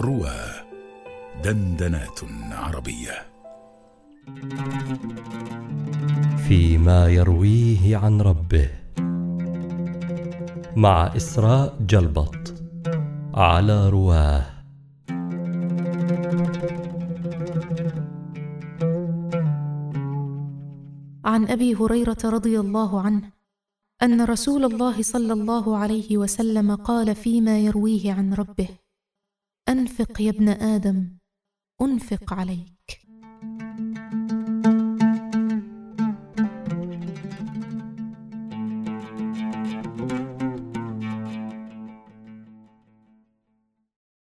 روى دندنات عربية. فيما يرويه عن ربه. مع إسراء جلبط على رواه. عن أبي هريرة رضي الله عنه أن رسول الله صلى الله عليه وسلم قال فيما يرويه عن ربه. أنفق يا ابن آدم أنفق عليك.